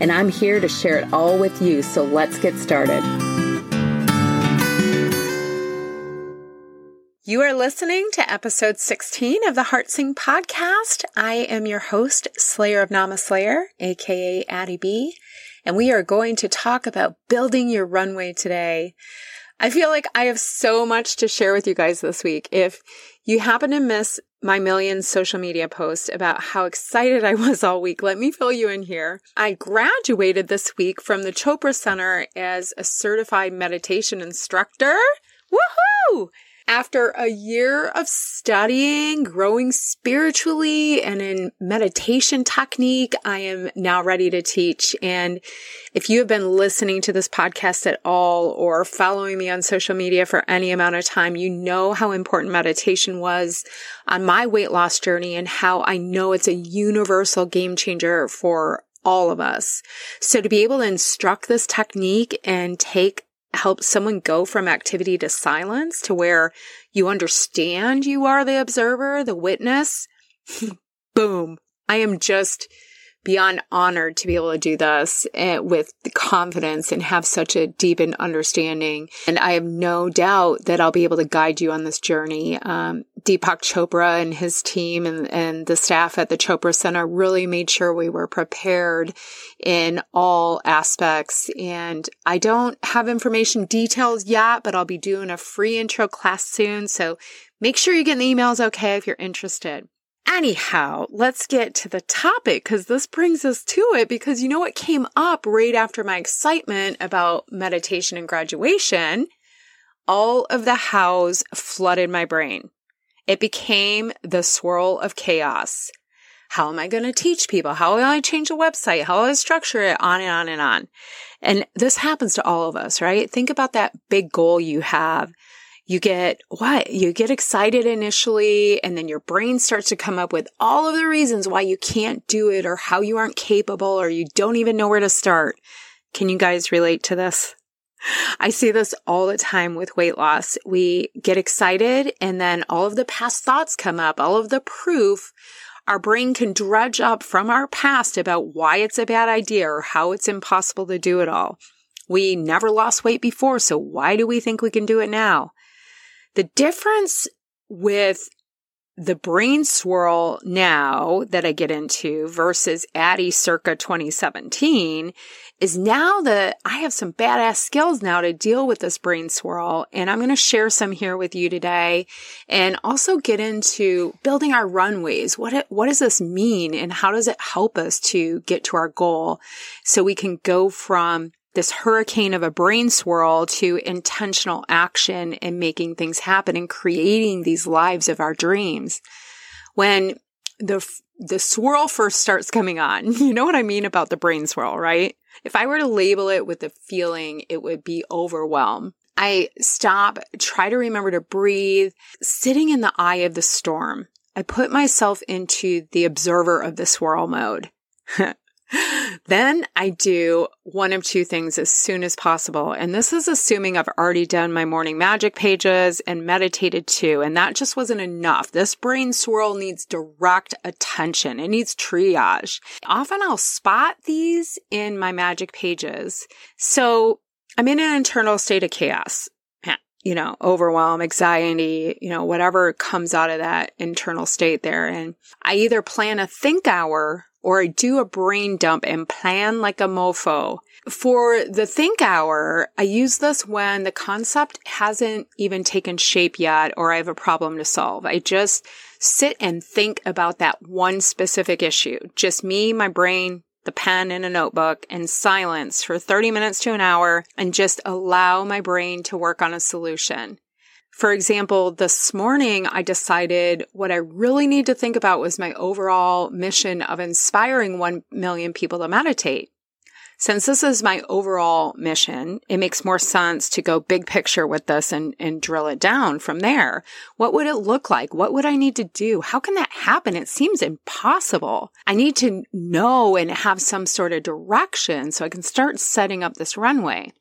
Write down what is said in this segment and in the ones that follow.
And I'm here to share it all with you, so let's get started. You are listening to episode 16 of the Heart Sing podcast. I am your host, Slayer of Namaslayer, aka Addie B, and we are going to talk about building your runway today. I feel like I have so much to share with you guys this week. If you happen to miss my million social media posts about how excited I was all week, let me fill you in here. I graduated this week from the Chopra Center as a certified meditation instructor. Woohoo! After a year of studying, growing spiritually and in meditation technique, I am now ready to teach. And if you have been listening to this podcast at all or following me on social media for any amount of time, you know how important meditation was on my weight loss journey and how I know it's a universal game changer for all of us. So to be able to instruct this technique and take help someone go from activity to silence to where you understand you are the observer, the witness. Boom. I am just beyond honored to be able to do this eh, with confidence and have such a deep understanding. And I have no doubt that I'll be able to guide you on this journey. Um, Deepak Chopra and his team and, and the staff at the Chopra Center really made sure we were prepared in all aspects. And I don't have information details yet, but I'll be doing a free intro class soon. So make sure you get the emails okay if you're interested. Anyhow, let's get to the topic because this brings us to it because you know what came up right after my excitement about meditation and graduation? All of the hows flooded my brain. It became the swirl of chaos. How am I going to teach people? How will I change a website? How will I structure it? On and on and on. And this happens to all of us, right? Think about that big goal you have you get what? You get excited initially and then your brain starts to come up with all of the reasons why you can't do it or how you aren't capable or you don't even know where to start. Can you guys relate to this? I see this all the time with weight loss. We get excited and then all of the past thoughts come up, all of the proof our brain can dredge up from our past about why it's a bad idea or how it's impossible to do it all. We never lost weight before, so why do we think we can do it now? The difference with the brain swirl now that I get into versus Addie circa 2017 is now that I have some badass skills now to deal with this brain swirl. And I'm going to share some here with you today and also get into building our runways. What, what does this mean and how does it help us to get to our goal so we can go from this hurricane of a brain swirl to intentional action and making things happen and creating these lives of our dreams. When the the swirl first starts coming on, you know what I mean about the brain swirl, right? If I were to label it with a feeling, it would be overwhelm. I stop, try to remember to breathe, sitting in the eye of the storm. I put myself into the observer of the swirl mode. then I do one of two things as soon as possible. And this is assuming I've already done my morning magic pages and meditated too. And that just wasn't enough. This brain swirl needs direct attention. It needs triage. Often I'll spot these in my magic pages. So I'm in an internal state of chaos you know, overwhelm, anxiety, you know, whatever comes out of that internal state there. And I either plan a think hour or I do a brain dump and plan like a mofo. For the think hour, I use this when the concept hasn't even taken shape yet or I have a problem to solve. I just sit and think about that one specific issue. Just me, my brain, the pen and a notebook and silence for 30 minutes to an hour and just allow my brain to work on a solution. For example, this morning I decided what I really need to think about was my overall mission of inspiring 1 million people to meditate. Since this is my overall mission, it makes more sense to go big picture with this and, and drill it down from there. What would it look like? What would I need to do? How can that happen? It seems impossible. I need to know and have some sort of direction so I can start setting up this runway.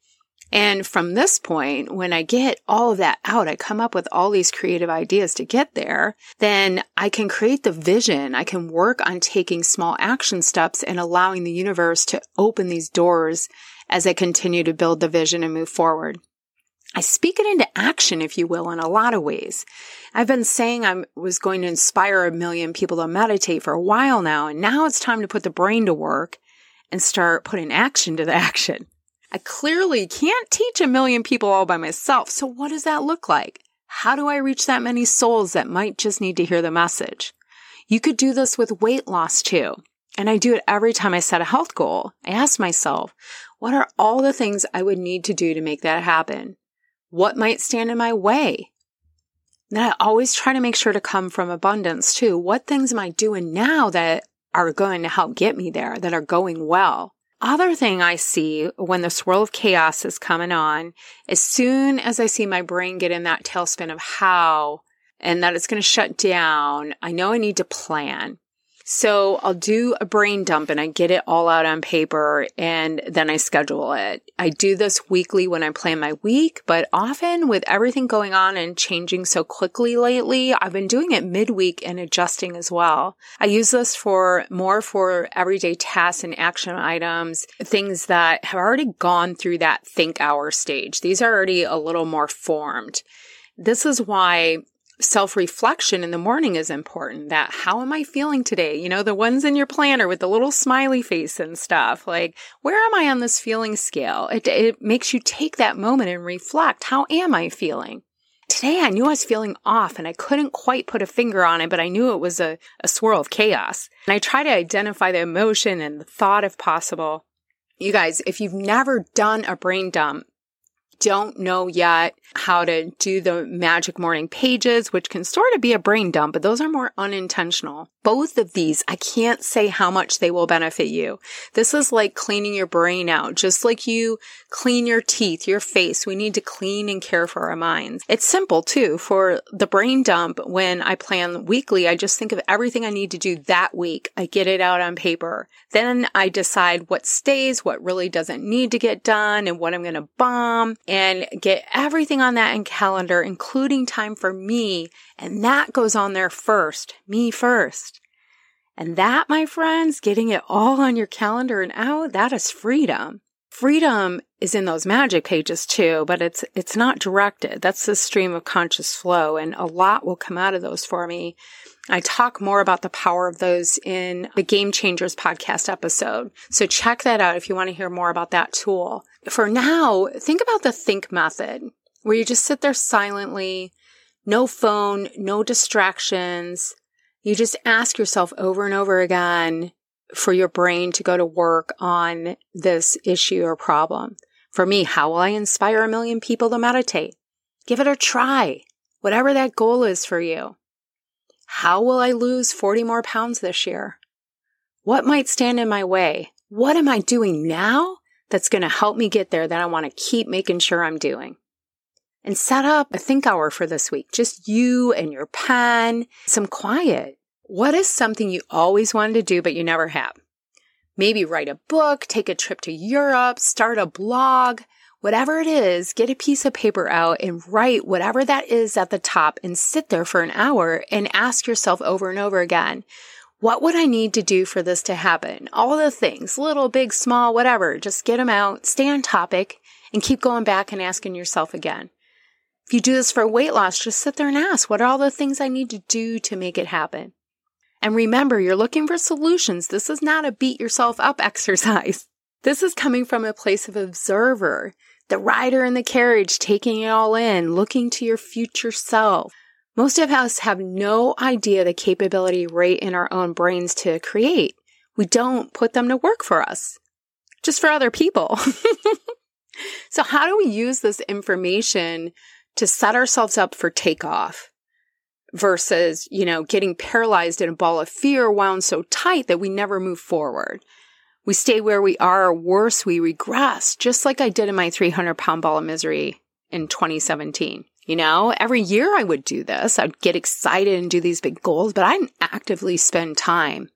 And from this point, when I get all of that out, I come up with all these creative ideas to get there, then I can create the vision. I can work on taking small action steps and allowing the universe to open these doors as I continue to build the vision and move forward. I speak it into action, if you will, in a lot of ways. I've been saying I was going to inspire a million people to meditate for a while now, and now it's time to put the brain to work and start putting action to the action. I clearly can't teach a million people all by myself. So what does that look like? How do I reach that many souls that might just need to hear the message? You could do this with weight loss too. And I do it every time I set a health goal. I ask myself, what are all the things I would need to do to make that happen? What might stand in my way? Then I always try to make sure to come from abundance too. What things am I doing now that are going to help get me there, that are going well? Other thing I see when the swirl of chaos is coming on, as soon as I see my brain get in that tailspin of how and that it's going to shut down, I know I need to plan. So I'll do a brain dump and I get it all out on paper and then I schedule it. I do this weekly when I plan my week, but often with everything going on and changing so quickly lately, I've been doing it midweek and adjusting as well. I use this for more for everyday tasks and action items, things that have already gone through that think hour stage. These are already a little more formed. This is why self reflection in the morning is important. That how am I feeling today? You know, the ones in your planner with the little smiley face and stuff. Like, where am I on this feeling scale? It, it makes you take that moment and reflect. How am I feeling? Today I knew I was feeling off and I couldn't quite put a finger on it, but I knew it was a, a swirl of chaos. And I try to identify the emotion and the thought if possible. You guys, if you've never done a brain dump, don't know yet how to do the magic morning pages, which can sort of be a brain dump, but those are more unintentional. Both of these, I can't say how much they will benefit you. This is like cleaning your brain out, just like you clean your teeth, your face. We need to clean and care for our minds. It's simple too. For the brain dump, when I plan weekly, I just think of everything I need to do that week. I get it out on paper. Then I decide what stays, what really doesn't need to get done, and what I'm going to bomb and get everything on that in calendar, including time for me. And that goes on there first, me first. And that, my friends, getting it all on your calendar and out, that is freedom. Freedom is in those magic pages too, but it's, it's not directed. That's the stream of conscious flow and a lot will come out of those for me. I talk more about the power of those in the Game Changers podcast episode. So check that out if you want to hear more about that tool. For now, think about the think method where you just sit there silently, no phone, no distractions. You just ask yourself over and over again for your brain to go to work on this issue or problem. For me, how will I inspire a million people to meditate? Give it a try, whatever that goal is for you. How will I lose 40 more pounds this year? What might stand in my way? What am I doing now that's going to help me get there that I want to keep making sure I'm doing? And set up a think hour for this week. Just you and your pen, some quiet. What is something you always wanted to do, but you never have? Maybe write a book, take a trip to Europe, start a blog, whatever it is, get a piece of paper out and write whatever that is at the top and sit there for an hour and ask yourself over and over again, what would I need to do for this to happen? All the things, little, big, small, whatever, just get them out, stay on topic and keep going back and asking yourself again. If you do this for weight loss, just sit there and ask, what are all the things I need to do to make it happen? And remember, you're looking for solutions. This is not a beat yourself up exercise. This is coming from a place of observer, the rider in the carriage, taking it all in, looking to your future self. Most of us have no idea the capability right in our own brains to create. We don't put them to work for us, just for other people. so how do we use this information to set ourselves up for takeoff? versus, you know, getting paralyzed in a ball of fear wound so tight that we never move forward. We stay where we are, or worse, we regress, just like I did in my 300 pound ball of misery in 2017. You know, every year I would do this. I'd get excited and do these big goals, but I didn't actively spend time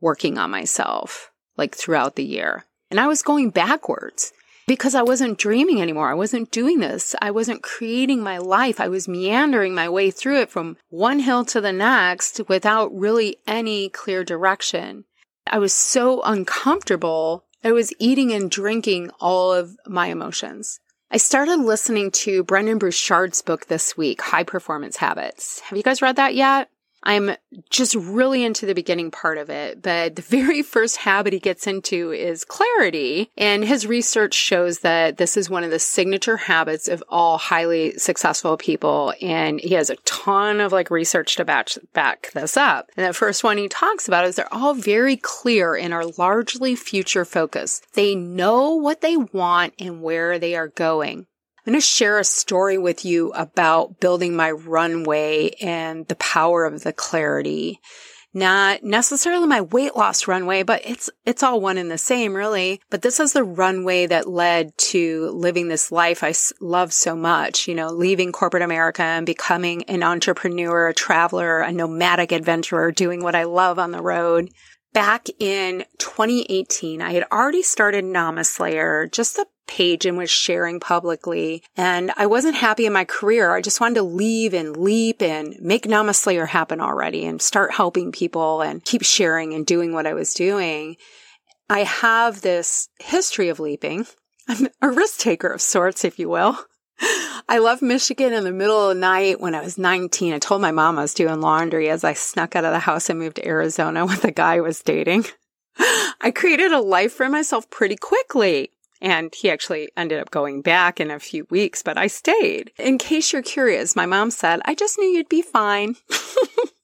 working on myself like throughout the year. And I was going backwards because I wasn't dreaming anymore. I wasn't doing this. I wasn't creating my life. I was meandering my way through it from one hill to the next without really any clear direction. I was so uncomfortable. I was eating and drinking all of my emotions. I started listening to Brendon Burchard's book this week, High Performance Habits. Have you guys read that yet? I'm just really into the beginning part of it, but the very first habit he gets into is clarity. And his research shows that this is one of the signature habits of all highly successful people. And he has a ton of like research to back, back this up. And the first one he talks about is they're all very clear and are largely future focused. They know what they want and where they are going. I'm going to share a story with you about building my runway and the power of the clarity. Not necessarily my weight loss runway, but it's, it's all one and the same, really. But this is the runway that led to living this life I love so much, you know, leaving corporate America and becoming an entrepreneur, a traveler, a nomadic adventurer, doing what I love on the road back in 2018, I had already started Namaslayer, just a page and was sharing publicly. And I wasn't happy in my career. I just wanted to leave and leap and make Namaslayer happen already and start helping people and keep sharing and doing what I was doing. I have this history of leaping. I'm a risk taker of sorts, if you will. I left Michigan in the middle of the night when I was 19. I told my mom I was doing laundry as I snuck out of the house and moved to Arizona with the guy I was dating. I created a life for myself pretty quickly. And he actually ended up going back in a few weeks, but I stayed. In case you're curious, my mom said, I just knew you'd be fine.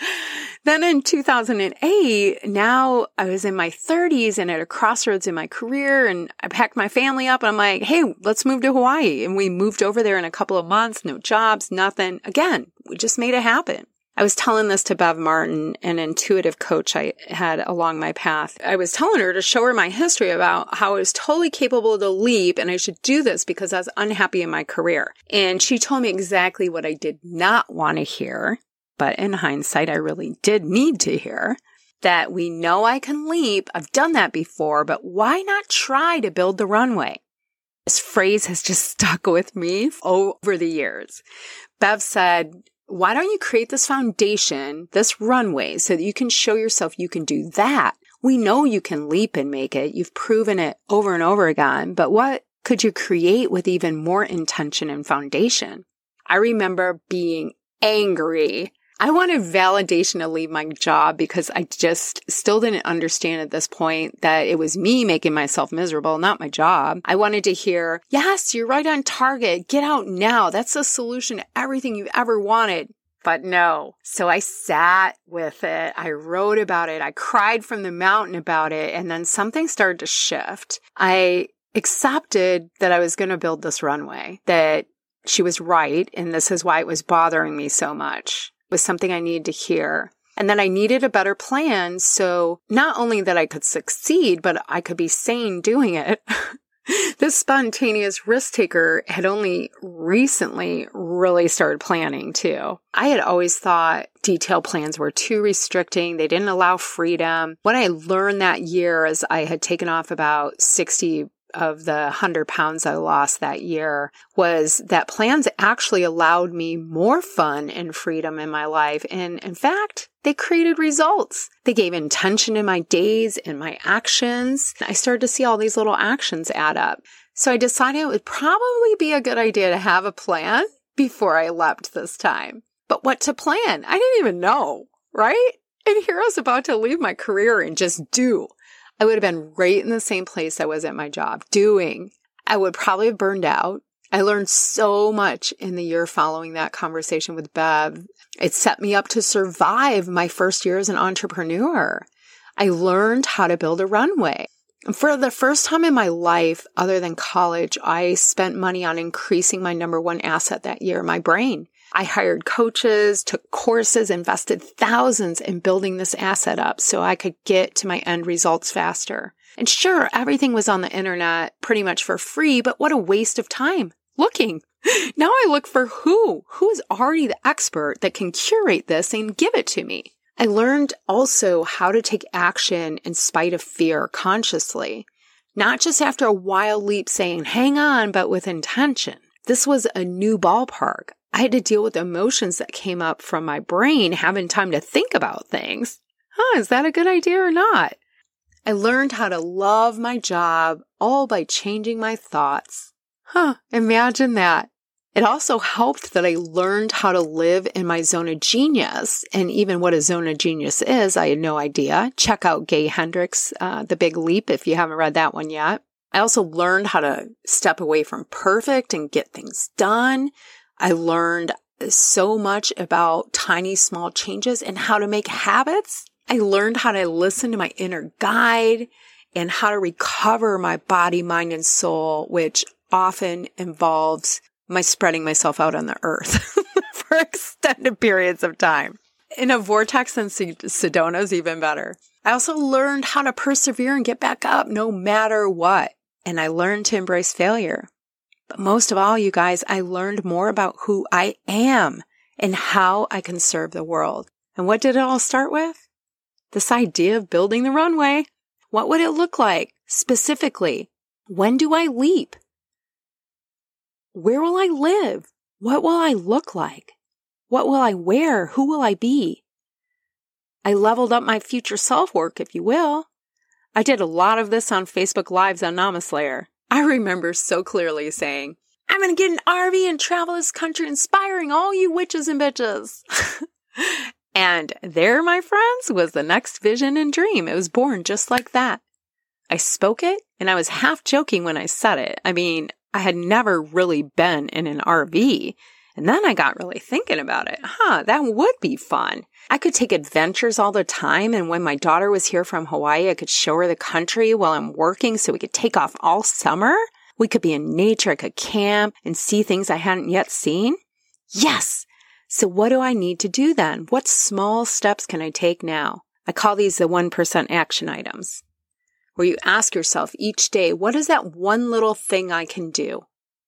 Then in 2008, now I was in my 30s and at a crossroads in my career and I packed my family up and I'm like, hey, let's move to Hawaii. And we moved over there in a couple of months, no jobs, nothing. Again, we just made it happen. I was telling this to Bev Martin, an intuitive coach I had along my path. I was telling her to show her my history about how I was totally capable to leap and I should do this because I was unhappy in my career. And she told me exactly what I did not want to hear but in hindsight, I really did need to hear that we know I can leap. I've done that before, but why not try to build the runway? This phrase has just stuck with me over the years. Bev said, why don't you create this foundation, this runway, so that you can show yourself you can do that? We know you can leap and make it. You've proven it over and over again, but what could you create with even more intention and foundation? I remember being angry I wanted validation to leave my job because I just still didn't understand at this point that it was me making myself miserable, not my job. I wanted to hear, yes, you're right on target. Get out now. That's the solution to everything you've ever wanted. But no. So I sat with it. I wrote about it. I cried from the mountain about it. And then something started to shift. I accepted that I was going to build this runway, that she was right. And this is why it was bothering me so much was something I needed to hear. And then I needed a better plan. So not only that I could succeed, but I could be sane doing it. this spontaneous risk taker had only recently really started planning too. I had always thought detailed plans were too restricting. They didn't allow freedom. What I learned that year is I had taken off about 60 of the 100 pounds I lost that year was that plans actually allowed me more fun and freedom in my life. And in fact, they created results. They gave intention in my days and my actions. I started to see all these little actions add up. So I decided it would probably be a good idea to have a plan before I leapt this time. But what to plan? I didn't even know, right? And here I was about to leave my career and just do. I would have been right in the same place I was at my job doing. I would probably have burned out. I learned so much in the year following that conversation with Bev. It set me up to survive my first year as an entrepreneur. I learned how to build a runway. For the first time in my life, other than college, I spent money on increasing my number one asset that year, my brain. I hired coaches, took courses, invested thousands in building this asset up so I could get to my end results faster. And sure, everything was on the internet pretty much for free, but what a waste of time looking. Now I look for who, who is already the expert that can curate this and give it to me. I learned also how to take action in spite of fear consciously, not just after a wild leap saying, hang on, but with intention. This was a new ballpark. I had to deal with emotions that came up from my brain, having time to think about things. Huh, is that a good idea or not? I learned how to love my job all by changing my thoughts. Huh, imagine that. It also helped that I learned how to live in my zone of genius. And even what a zone of genius is, I had no idea. Check out Gay Hendricks, uh, The Big Leap, if you haven't read that one yet. I also learned how to step away from perfect and get things done. I learned so much about tiny, small changes and how to make habits. I learned how to listen to my inner guide and how to recover my body, mind, and soul, which often involves my spreading myself out on the earth for extended periods of time. In a vortex and Sedona is even better. I also learned how to persevere and get back up no matter what. And I learned to embrace failure. But most of all, you guys, I learned more about who I am and how I can serve the world. And what did it all start with? This idea of building the runway. What would it look like specifically? When do I leap? Where will I live? What will I look like? What will I wear? Who will I be? I leveled up my future self work, if you will. I did a lot of this on Facebook Lives on Namaslayer. I remember so clearly saying, I'm going to get an RV and travel this country inspiring all you witches and bitches. and there, my friends, was the next vision and dream. It was born just like that. I spoke it and I was half joking when I said it. I mean, I had never really been in an RV. And then I got really thinking about it. Huh, that would be fun. I could take adventures all the time. And when my daughter was here from Hawaii, I could show her the country while I'm working so we could take off all summer. We could be in nature. I could camp and see things I hadn't yet seen. Yes. So what do I need to do then? What small steps can I take now? I call these the 1% action items where you ask yourself each day, what is that one little thing I can do?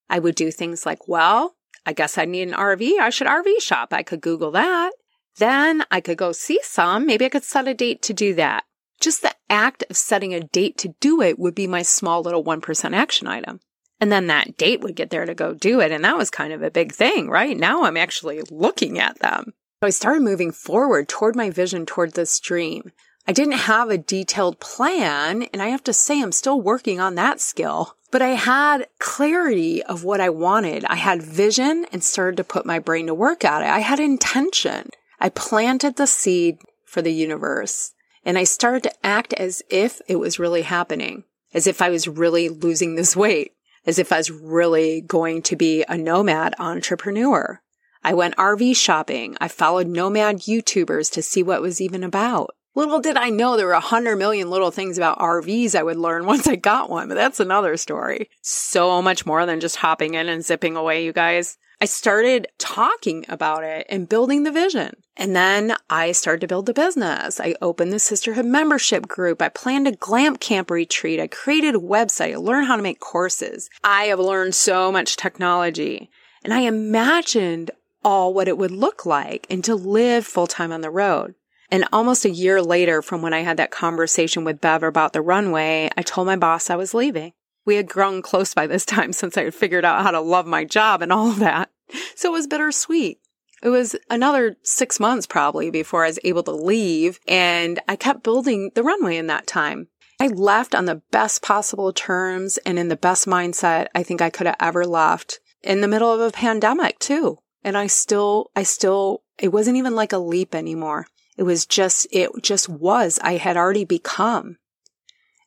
I would do things like, well, I guess I need an RV. I should RV shop. I could Google that. Then I could go see some. Maybe I could set a date to do that. Just the act of setting a date to do it would be my small little 1% action item. And then that date would get there to go do it. And that was kind of a big thing, right? Now I'm actually looking at them. So I started moving forward toward my vision, toward this dream. I didn't have a detailed plan, and I have to say I'm still working on that skill. But I had clarity of what I wanted. I had vision and started to put my brain to work at it. I had intention. I planted the seed for the universe and I started to act as if it was really happening, as if I was really losing this weight, as if I was really going to be a nomad entrepreneur. I went RV shopping. I followed nomad YouTubers to see what was even about. Little did I know there were a hundred million little things about RVs I would learn once I got one, but that's another story. So much more than just hopping in and zipping away, you guys. I started talking about it and building the vision. And then I started to build the business. I opened the sisterhood membership group. I planned a glam camp retreat. I created a website. I learned how to make courses. I have learned so much technology and I imagined all what it would look like and to live full time on the road. And almost a year later from when I had that conversation with Bev about the runway, I told my boss I was leaving. We had grown close by this time since I had figured out how to love my job and all of that. So it was bittersweet. It was another six months probably before I was able to leave and I kept building the runway in that time. I left on the best possible terms and in the best mindset I think I could have ever left in the middle of a pandemic too. And I still, I still, it wasn't even like a leap anymore. It was just, it just was. I had already become.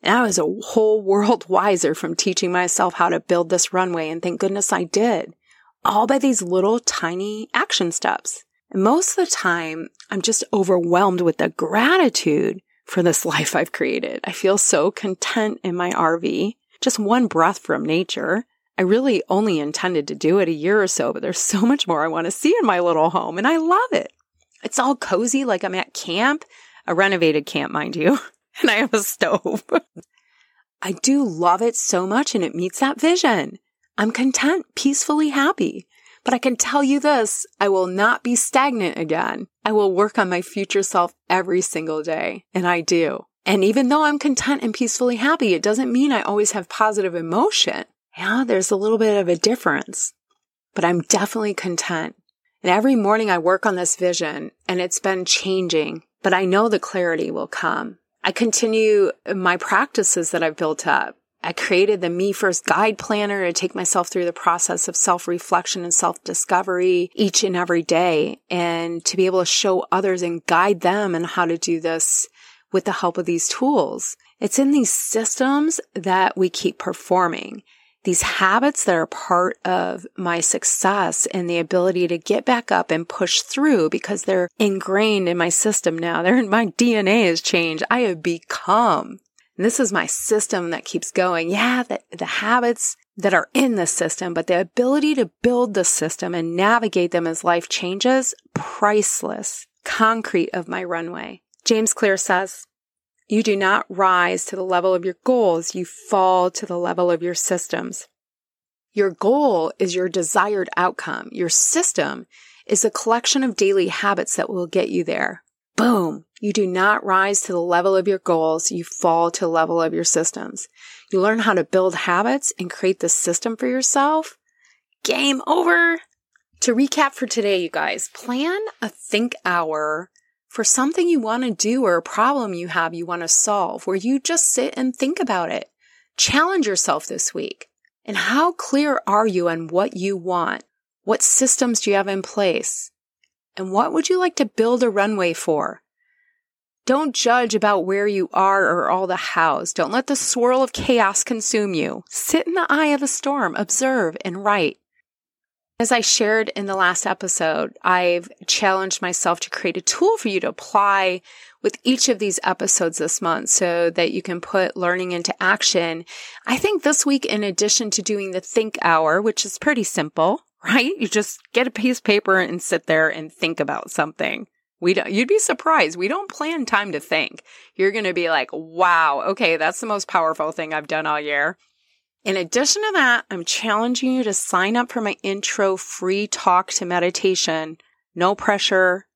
And I was a whole world wiser from teaching myself how to build this runway. And thank goodness I did. All by these little tiny action steps. And most of the time, I'm just overwhelmed with the gratitude for this life I've created. I feel so content in my RV, just one breath from nature. I really only intended to do it a year or so, but there's so much more I want to see in my little home and I love it. It's all cozy, like I'm at camp, a renovated camp, mind you, and I have a stove. I do love it so much and it meets that vision. I'm content, peacefully happy. But I can tell you this, I will not be stagnant again. I will work on my future self every single day. And I do. And even though I'm content and peacefully happy, it doesn't mean I always have positive emotion. Yeah, there's a little bit of a difference, but I'm definitely content. And every morning I work on this vision and it's been changing, but I know the clarity will come. I continue my practices that I've built up. I created the Me First Guide Planner to take myself through the process of self reflection and self discovery each and every day and to be able to show others and guide them in how to do this with the help of these tools. It's in these systems that we keep performing these habits that are part of my success and the ability to get back up and push through because they're ingrained in my system now. They're in my DNA has changed. I have become. And this is my system that keeps going. Yeah, the, the habits that are in the system, but the ability to build the system and navigate them as life changes, priceless, concrete of my runway. James Clear says, you do not rise to the level of your goals, you fall to the level of your systems. Your goal is your desired outcome. Your system is a collection of daily habits that will get you there. Boom. You do not rise to the level of your goals. You fall to the level of your systems. You learn how to build habits and create the system for yourself. Game over. To recap for today, you guys, plan a think hour for something you want to do or a problem you have you want to solve where you just sit and think about it. Challenge yourself this week. And how clear are you on what you want? What systems do you have in place? And what would you like to build a runway for? Don't judge about where you are or all the hows. Don't let the swirl of chaos consume you. Sit in the eye of the storm, observe and write. As I shared in the last episode, I've challenged myself to create a tool for you to apply with each of these episodes this month so that you can put learning into action. I think this week, in addition to doing the think hour, which is pretty simple, right? You just get a piece of paper and sit there and think about something. We don't, you'd be surprised. We don't plan time to think. You're going to be like, wow, okay, that's the most powerful thing I've done all year. In addition to that, I'm challenging you to sign up for my intro free talk to meditation. No pressure,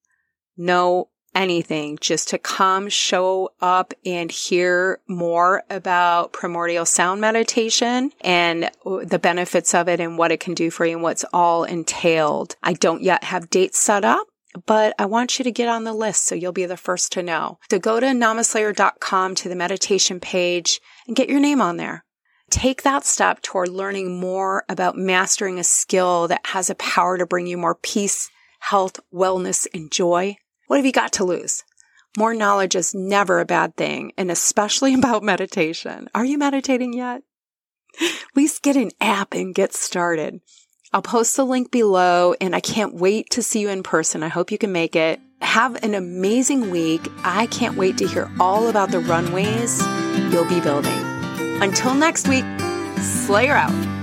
no anything, just to come show up and hear more about primordial sound meditation and the benefits of it and what it can do for you and what's all entailed. I don't yet have dates set up. But I want you to get on the list so you'll be the first to know. So go to namaslayer.com to the meditation page and get your name on there take that step toward learning more about mastering a skill that has a power to bring you more peace, health, wellness, and joy, what have you got to lose? More knowledge is never a bad thing, and especially about meditation. Are you meditating yet? At least get an app and get started. I'll post the link below, and I can't wait to see you in person. I hope you can make it. Have an amazing week. I can't wait to hear all about the runways you'll be building. Until next week, Slayer out.